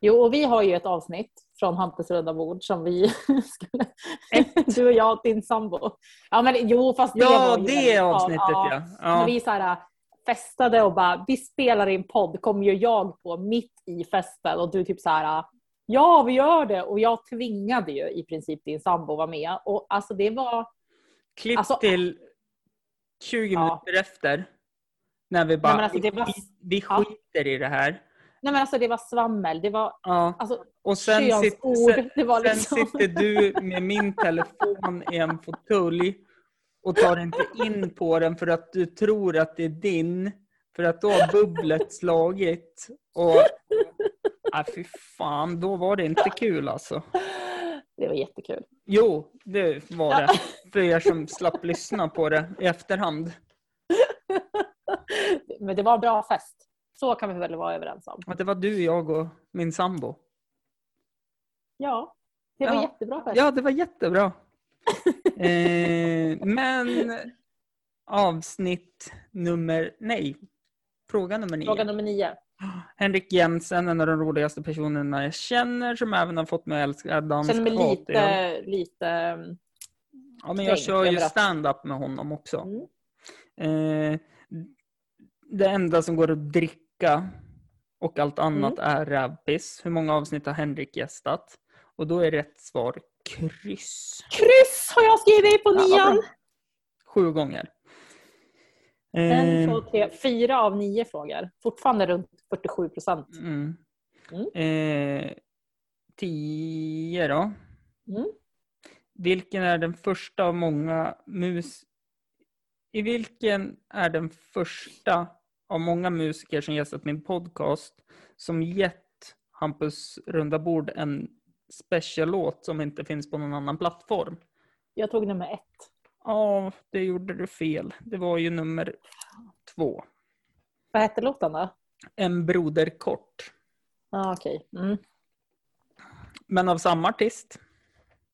Jo, och vi har ju ett avsnitt från Hampus runda bord som vi skulle... du och jag och din sambo. Ja, men jo, fast det Ja, var ju det avsnittet ja. Ja. vi så här, festade och bara, vi spelar in podd, kom ju jag på mitt i festen och du typ så här, ja vi gör det. Och jag tvingade ju i princip din sambo att vara med. Och alltså det var, Klipp Alltså- till 20 Ja. minuter efter. När vi bara, Nej, alltså, vi, var- vi Ja. skiter i det här. Nej men alltså det var svammel, det var Ja. alltså Och sen, sit, sen, det var sen liksom. sitter du med min telefon i en fåtölj och tar inte in på den för att du tror att det är din. För att då har bubblet slagit. Och, nej, fy fan, då var det inte kul alltså. Det var jättekul. Jo, det var det. För er som slapp lyssna på det i efterhand. Men det var en bra fest. Så kan vi väl vara överens om. Att det var du, jag och min sambo. Ja, det var Ja. jättebra fest. Ja, det var jättebra. eh, men avsnitt nummer... Nej, fråga nummer nio. Fråga nummer nio. Henrik Jensen, en av de roligaste personerna jag känner, som även har fått mig att älska dansk Känner mig lite, lite... Ja, men jag kör ju stand-up med honom också. Mm. Eh, det enda som går att dricka och allt annat Mm. är rävpiss. Hur många avsnitt har Henrik gästat? Och då är rätt svar kryss. Kryss har jag skrivit på Ja, nian. bra. Sju gånger. En, två, tre, fyra av nio frågor. Fortfarande runt 47 procent. mm. Mm. Eh, tio då. Mm. Vilken är den första av många mus... I vilken är den första av många musiker som gästat min podcast som gett Hampus runda bord en speciallåt som inte finns på någon annan plattform? Jag tog nummer ett. Ja, det gjorde du fel. Det var ju nummer två. Vad hette låten då? En broder kort. Ah, Okej. Mm. Men av samma artist.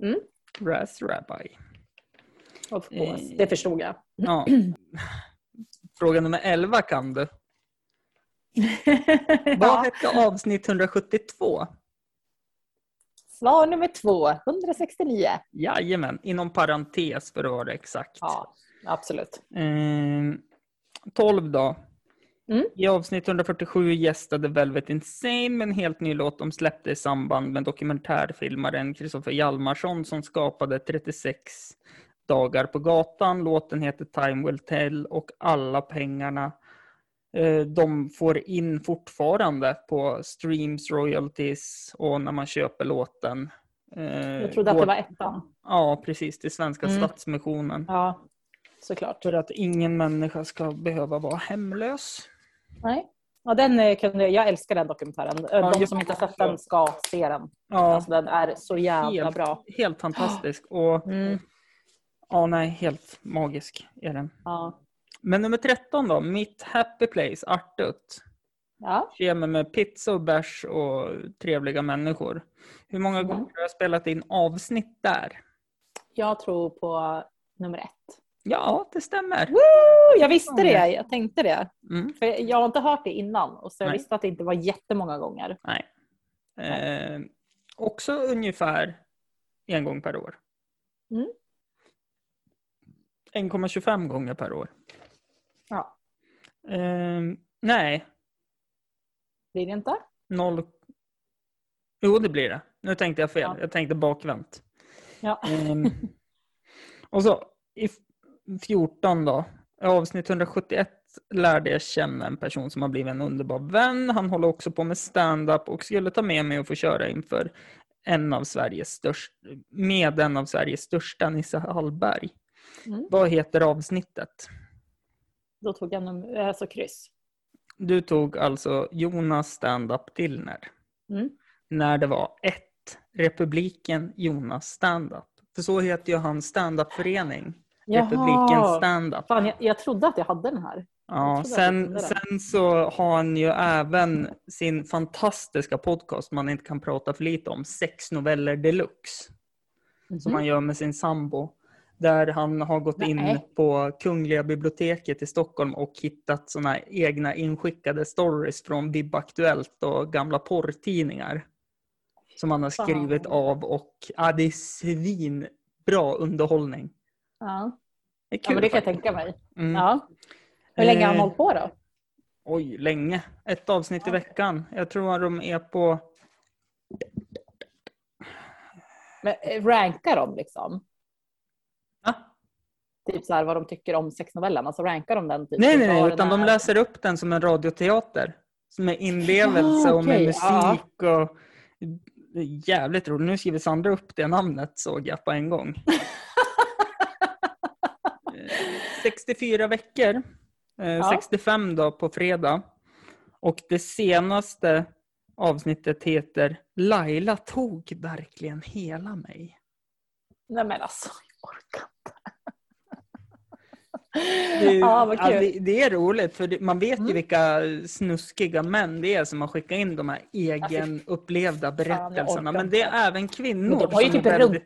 Mm. Raz Rabbi. Of course. Eh. Det förstod jag. Ja. Fråga nummer 11 kan du. Vad hette avsnitt 172? Svar nummer två. 169. Jajamän, inom parentes för att vara exakt. Ja, absolut. Eh, 12 då. Mm. I avsnitt 147 gästade Velvet Insane med en helt ny låt de släppte i samband med dokumentärfilmaren Kristoffer Hjalmarsson som skapade 36 dagar på gatan. Låten heter Time Will Tell och alla pengarna eh, de får in fortfarande på streams, royalties och när man köper låten. Eh, Jag trodde att det var ettan. Ja, precis. Till Svenska Mm. Stadsmissionen. Ja, såklart. För att ingen människa ska behöva vara hemlös. Nej. Ja, den eh, kunde, jag älskar den dokumentären. Ja, De som inte har sett den ska se den. Ja, Alltså, den är så jävla helt, bra. helt fantastisk. Och Mm. Ja, nej, helt magisk är den. Ja. Men nummer 13 då, Mitt Happy Place, Artut. Ja. Kemer med pizza och bärs och trevliga människor. Hur många Mm. gånger har jag spelat in avsnitt där? Jag tror på nummer ett. Ja, det stämmer. Woo! Jag visste det, jag tänkte det. Mm, För jag har inte hört det innan och så jag Nej. visste att det inte var jättemånga gånger. nej. Eh, också ungefär en gång per år. Mm. 1,25 gånger per år. Ja. Eh, nej, Blir det inte? noll. Jo, det blir det. Nu tänkte jag fel. Ja. Jag tänkte bakvänt. Ja. Ehm, och så i f- 14 då. I avsnitt 171 lärde jag känna en person som har blivit en underbar vän. Han håller också på med stand-up och skulle ta med mig och få köra inför en av Sveriges största, med en av Sveriges största, Nisse Hallberg. Mm. Vad heter avsnittet? Då tog jag nummer, alltså kryss. Du tog alltså Jonas stand-up Dillner. Mm. när det var ett Republiken Jonas Standup. För så heter ju hans standupförening. Republiken Standup. Fan, jag, jag trodde att jag hade den här. Ja, sen, sen så har han ju även sin fantastiska podcast man inte kan prata för lite om, Sex noveller deluxe, som Mhm. han gör med sin sambo. Där han har gått in Nej. på Kungliga biblioteket i Stockholm och hittat såna egna inskickade stories från Bib Aktuellt och gamla porrtidningar. Som han har Fan. skrivit av och ja, det är svinbra underhållning. Ja. Det är ja, kul men det kan jag tänka mig. Mm. Ja. Hur länge har han Eh, hållit på då? Oj, länge. Ett avsnitt i veckan. Jag tror att de är på... Men, eh, rankar de liksom? Ja. Typ så här vad de tycker om sexnovellen? Alltså rankar de den? Typ Nej, nej, nej, utan den de här- läser upp den som en radioteater. Som är inlevelse Ja, och med musik och... Det är jävligt roligt. Nu skriver Sandra upp det namnet såg jag på en gång. Eh, 64 veckor. Eh, Ja. 65 då på fredag. Och det senaste avsnittet heter Laila tog verkligen hela mig. Nej men alltså, jag orkar inte. Det, Ja, vad ja, kul. det, det är roligt för man vet ju Mm. vilka snuskiga män det är som har skickat in de här egenupplevda berättelserna. Men det är även kvinnor Men de har ju typ är runk- väldigt...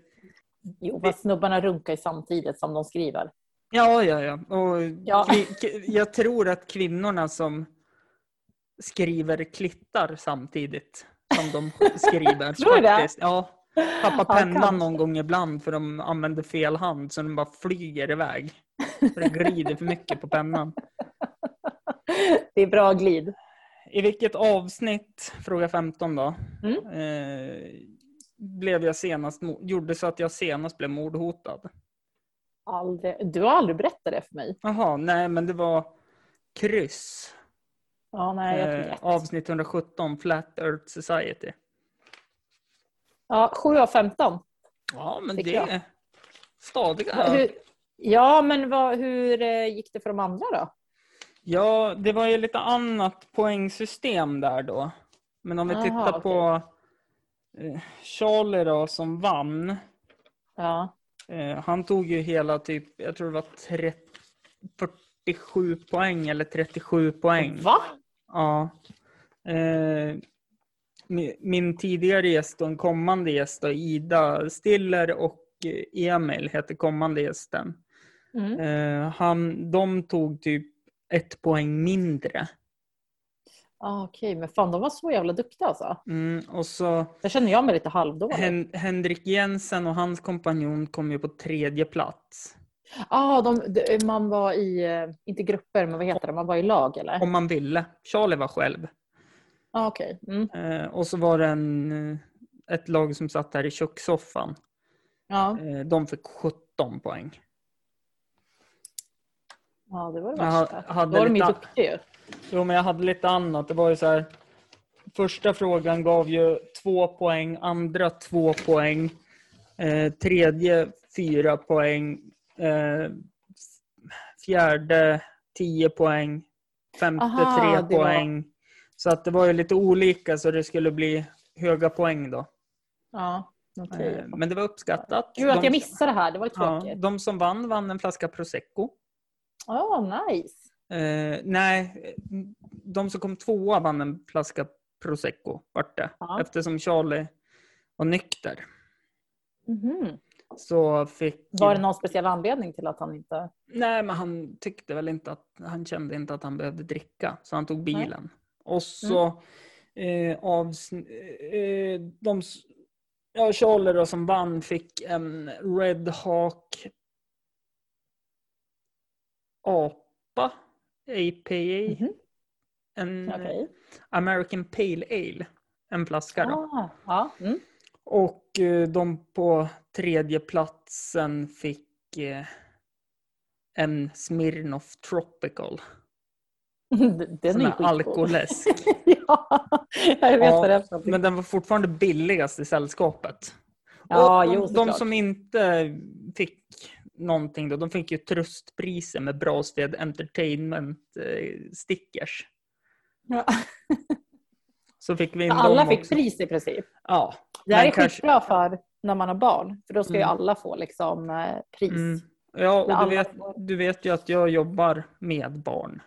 Jo, fast snubbarna runkar ju samtidigt som de skriver. Ja, ja, ja. Och Ja. jag tror att kvinnorna som skriver klittar samtidigt som de skriver. Tror du det? Ja. Tappar Ja, pennan någon gång ibland för de använder fel hand så den bara flyger iväg. För det glider för mycket på pennan. Det är bra glid. I vilket avsnitt, fråga 15 då, Mm. eh, blev jag senast, gjorde så att jag senast blev mordhotad? Aldrig. Du har aldrig berättat det för mig. Jaha, nej men det var kryss. Ja, nej, jag Eh, avsnitt 117, Flat Earth Society. Ja, 7 av 15. Ja, men det jag. är stadiga. Hur, ja, men vad, hur eh, gick det för de andra då? Ja, det var ju lite annat poängsystem där då. Men om vi Aha, tittar på eh, Charlie då som vann. Ja. Eh, han tog ju hela typ, jag tror det var 30, 47 poäng eller 37 poäng. Va? Ja. Mi- min tidigare gäst och en kommande gäst, då, Ida Stiller och Emil heter kommande gästen. Mm. Eh, han, de tog typ ett poäng mindre. Ah, Okej, men fan de var så jävla duktiga alltså. Mm, och så Där känner jag mig lite halvdålig. Hen, Henrik Jensen och hans kompanjon kom ju på tredje plats. ah, de, de, man var i, eh, inte grupper, men vad heter det, man var i lag eller? Om man ville. Charlie var själv. Ah, Okej. Mm. Eh, och så var det en, eh, ett lag som satt här i kökssoffan. Ja. Eh, de fick 17 poäng. Ja, det var det Jag värsta. hade Då var de ju lite- duktiga. Jo, men jag hade lite annat. Det var ju så här. Första frågan gav ju två poäng, andra två poäng, eh, tredje fyra poäng, eh, fjärde tio poäng, femte Aha, tre det var- poäng. Så att det var ju lite olika så det skulle bli höga poäng då. Ja, okej. Eh, men det var uppskattat. Gud att De- jag missade det här, det var ju ja, tråkigt. De som vann vann en flaska prosecco. Ja, nice. Eh, nej, de som kom tvåa vann en flaska prosecco vart det. Ja. Eftersom Charlie var nykter. Mhm. Så fick... Var det någon speciell anledning till att han inte... Nej, men han tyckte väl inte att... Han kände inte att han behövde dricka. Så han tog bilen. Och så eh, avsn- eh, de... Ja, Charlie då som vann fick en Red Hawk APA. APA. Mhm. En Okej. American Pale Ale. En flaska då. Ah, ja. Mm. Och eh, de på tredje platsen fick eh, en Smirnoff Tropical. Den Sån är här alkoläsk. ja, jag vet Ja, det. Men den var fortfarande billigast i sällskapet. Ja, och de, jo, de som inte fick någonting då, de fick ju tröstpriser med Brasted Entertainment eh, stickers. Ja. Så fick vi in Alla dem fick också. pris i princip. Ja. Det här är kanske- skitbra för när man har barn. För då ska ju Mm. alla få liksom, eh, pris. Mm. Ja, och du vet, får- du vet ju att jag jobbar med barn.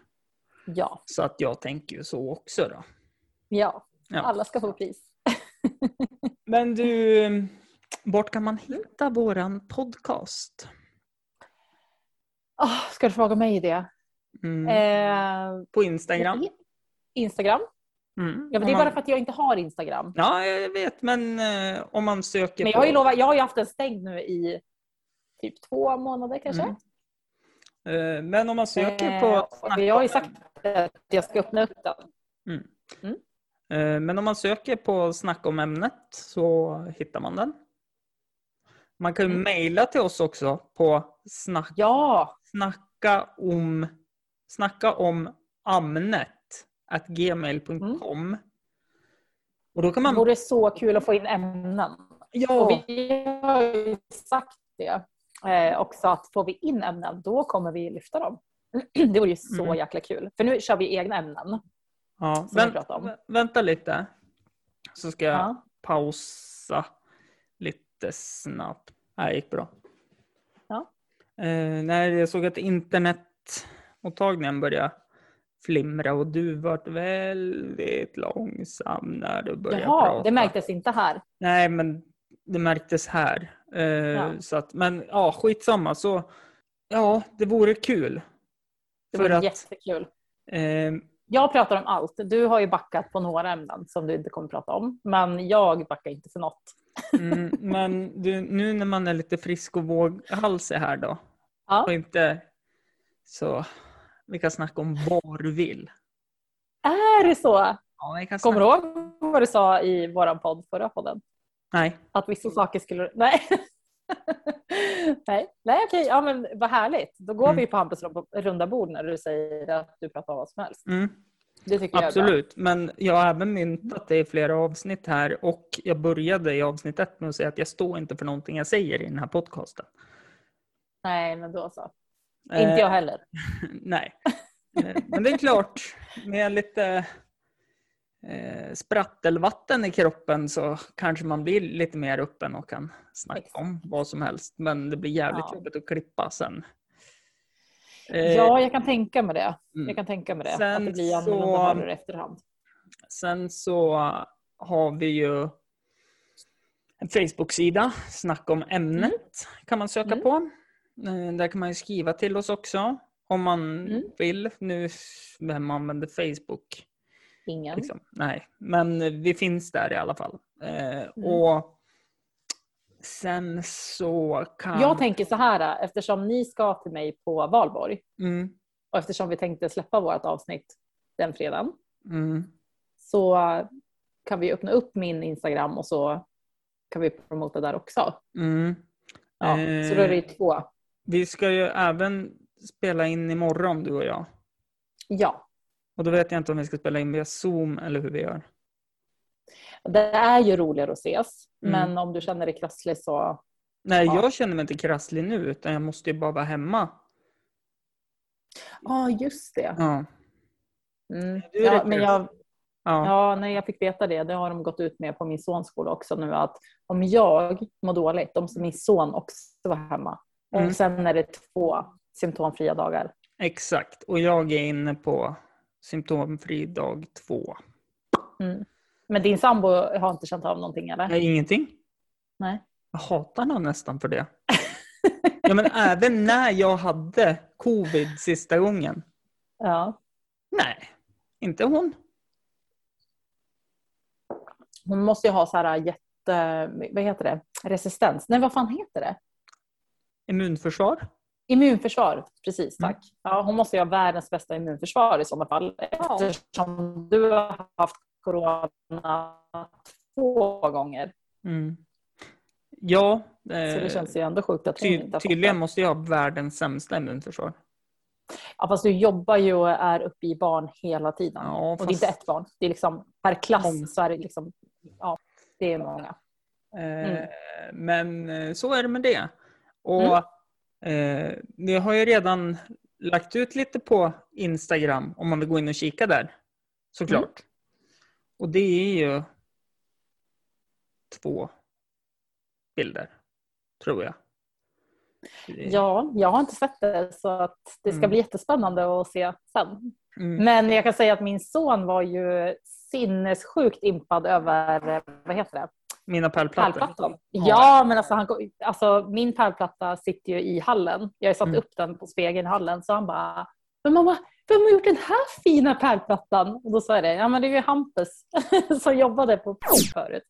Ja. Så att jag tänker ju så också då. ja, Ja. alla ska få pris. Men du, vart kan man hitta våran podcast? Oh, ska du fråga mig det? Mm. Eh, På Instagram? Instagram? Mm. Ja, men det är man- bara för att jag inte har Instagram. Ja, jag vet, men eh, om man söker Men jag på... har ju lovat, jag har ju haft den stängd nu i typ två månader kanske. Mm. Eh, Men om man söker Eh, på... och jag har ju sagt att jag ska öppna upp den. Eh, Men om man söker på Snack om ämnet så hittar man den. Man kan ju Mm. mejla till oss också på snack, Ja, snacka om snacka om amnet at gmail.com. Och då kan det man... vore så kul att få in ämnen. Och Ja, vi har ju sagt det eh, också att får vi in ämnen då kommer vi lyfta dem. Det vore ju så Mm. jäkla kul. För nu kör vi egna ämnen. ja. Vänt, vänta lite. så ska jag Ja. pausa lite snabbt. Det här gick bra. Eh, när jag såg att internetmottagningen började flimra och du vart väldigt långsam när du började Jaha, prata. det märktes inte här. Nej, men det märktes här. Eh, Ja. så att, men ja, skitsamma. Så, ja, det vore kul. Det var att, jättekul. eh, Jag pratar om allt. Du har ju backat på några ämnen som du inte kommer prata om. Men jag backar inte för något. mm, men du, nu när man är lite frisk och våghalsig här då. Ja. Och inte så... Vi kan snacka om vad du vill. Är det så? Ja, vi kan Kommer du ihåg vad du sa i vår podd, förra podden? Nej. Att vissa saker skulle... Nej. Nej, Nej okej. Ja, men vad härligt. Då går Mm. vi på Hampus runda bord när du säger att du pratar om vad som helst. Mm, tycker jag absolut. Men jag har även myntat det i flera avsnitt här och jag började i avsnitt ett med att säga att jag står inte för någonting jag säger i den här podcasten. Nej, men då så. Eh, Inte jag heller. Nej. Eh, Men det är klart, med lite eh, sprattelvatten i kroppen så kanske man blir lite mer öppen och kan snacka om vad som helst. Men det blir jävligt Ja. jobbigt att klippa sen. Eh, Ja, jag kan tänka mig det. mm. Jag kan tänka mig det. Sen att det blir så- annorlunda i efterhand. Sen så har vi ju en Facebook-sida, Snacka om ämnet kan man söka Mm. på. Eh, Där kan man ju skriva till oss också om man Mm. vill. Nu, vem använder Facebook? Ingen. Liksom. Nej, men vi finns där i alla fall. Eh, Mm. Och sen så kan... Jag tänker så här, eftersom ni ska till mig på valborg Mm, och eftersom vi tänkte släppa vårt avsnitt den fredagen mm, så kan vi öppna upp min Instagram och så kan vi promota där också. mm. Ja, Så då är det ju två. Vi ska ju även spela in imorgon du och jag. Ja, Och då vet jag inte om vi ska spela in via Zoom eller hur vi gör. det är ju roligare att ses. Mm. Men om du känner dig krasslig så... Nej, Ja. jag känner mig inte krasslig nu utan jag måste ju bara vara hemma. Ja, just det. Ja. Mm. Ja, men jag, Ja. ja, när jag fick veta det, det har de gått ut med på min sons skola också nu, att om jag mår dåligt, då måste min son också vara hemma. Och Mm. sen är det två symptomfria dagar. Exakt. Och jag är inne på symptomfri dag två. Mm. Men din sambo har inte känt av någonting eller? Nej, ingenting. Nej. Jag hatar honom nästan för det. Ja, men även när jag hade covid sista gången. Ja. Nej, inte hon. Hon måste ju ha så här jätte... Vad heter det? Resistens? Nej, vad fan heter det? Immunförsvar. Immunförsvar, precis Mm. tack. Ja, hon måste ju ha världens bästa immunförsvar i sådana fall. Eftersom du har haft corona två gånger. Mm. Ja, Så eh, det känns ju ändå sjukt att hon inte ty- har tydligen måste jag ha världens sämsta immunförsvar. Ja, fast du jobbar ju och är uppe i barn hela tiden. Ja, Och det är fast- inte ett barn. Det är liksom per klass så är det liksom... Ja, det är många. Eh, Mm. Men eh, så är det med det. Och eh, vi har ju redan lagt ut lite på Instagram om man vill gå in och kika där. Såklart. Mm. Och det är ju två bilder, tror jag. Ja, jag har inte sett det så att det ska Mm. bli jättespännande att se sen. Mm. Men jag kan säga att min son var ju sinnessjukt impad över, eh, vad heter det, Mina pärlplattor. pärlplattan. Ja, men alltså, han, alltså min pärlplatta sitter ju i hallen. Jag har satt Mm. upp den på spegeln i hallen så han bara, men mamma, vem har gjort den här fina pärlplattan? Och då sa jag det, ja men det är ju Hampus som jobbade på förut.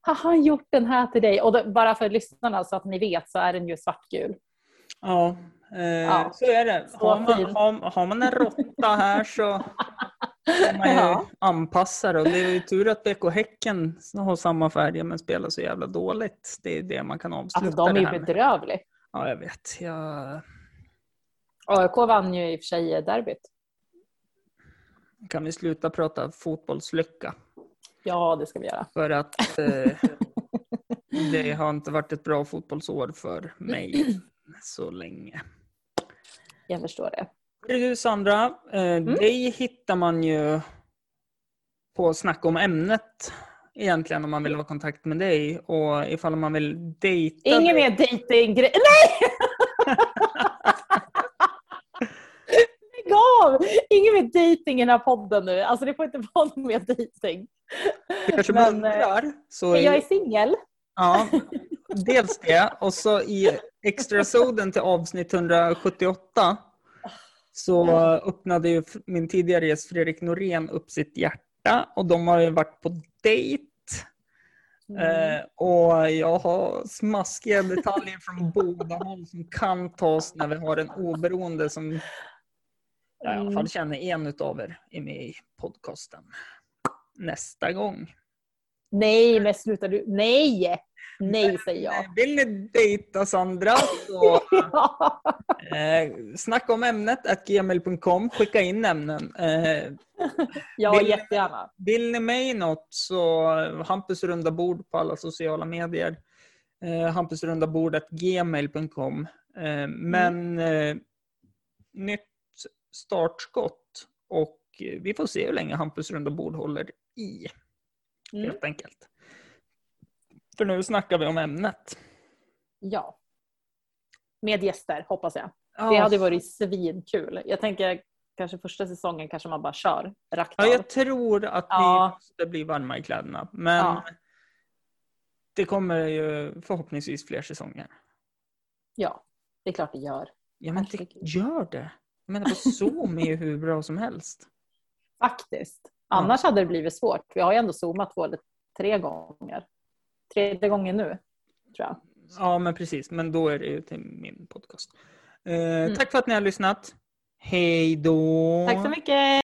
Har han gjort den här till dig? Och då, bara för lyssnarna så att ni vet så är den ju svartgul. Ja, eh, Ja. så är det. Har man, har, har man en råtta här så man Ja. anpassa det. Och det är ju tur att BK Häcken har samma färger men spelar så jävla dåligt. Det är det man kan avsluta Alltså de är ju bedrövliga. Ja, jag vet. Jag AIK vann ju i och för sig derbyt. kan vi sluta prata fotbollslycka. Ja, det ska vi göra. För att eh, det har inte varit ett bra fotbollsår för mig så länge. Jag förstår det. Du Sandra, eh, Mm. dig hittar man ju på Snacka om ämnet egentligen om man vill ha kontakt med dig och ifall man vill dejta Ingen mer dejting Nej! Lägg av! Ingen mer dejting i den här podden nu. Alltså det får inte vara någon mer dejting. Du kanske Men, undrar. Så Men jag är singel. Ja, dels det. Och så i extrasoden till avsnitt 178 så öppnade ju min tidigare gäst Fredrik Norén upp sitt hjärta och de har ju varit på dejt. Eh, och jag har smaskiga detaljer från båda håll som kan tas när vi har en oberoende som jag i alla fall känner en utav er är med i podcasten. Nästa gång. Nej, men sluta du. Nej! Nej, säger jag. Vill ni dejta Sandra så eh, snacka om ämnet at gmail.com. Skicka in ämnen. Eh, ja, Vill- jättegärna. vill ni mig något så eh, Hampus runda bord på alla sociala medier. Eh, Hampus runda bord at gmail.com. Eh, men eh, nytt startskott och eh, vi får se hur länge Hampus runda bord håller i. Mm. Helt enkelt. För nu snackar vi om ämnet. Ja. Med gäster, hoppas jag. Ja, Det hade varit svinkul. Jag tänker kanske första säsongen kanske man bara kör rakt Ja, av. jag tror att Ja. ni måste bli varma i kläderna. Men Ja. det kommer ju förhoppningsvis fler säsonger. Ja, det är klart det gör. Ja, men det gör det. Jag menar på Zoom är ju hur bra som helst. Faktiskt. Annars hade det blivit svårt. Vi har ju ändå zoomat två eller tre gånger. Tredje gången nu, tror jag. Ja, men precis. Men då är det ju till min podcast. Eh, Tack för att ni har lyssnat. Hej då! Tack så mycket!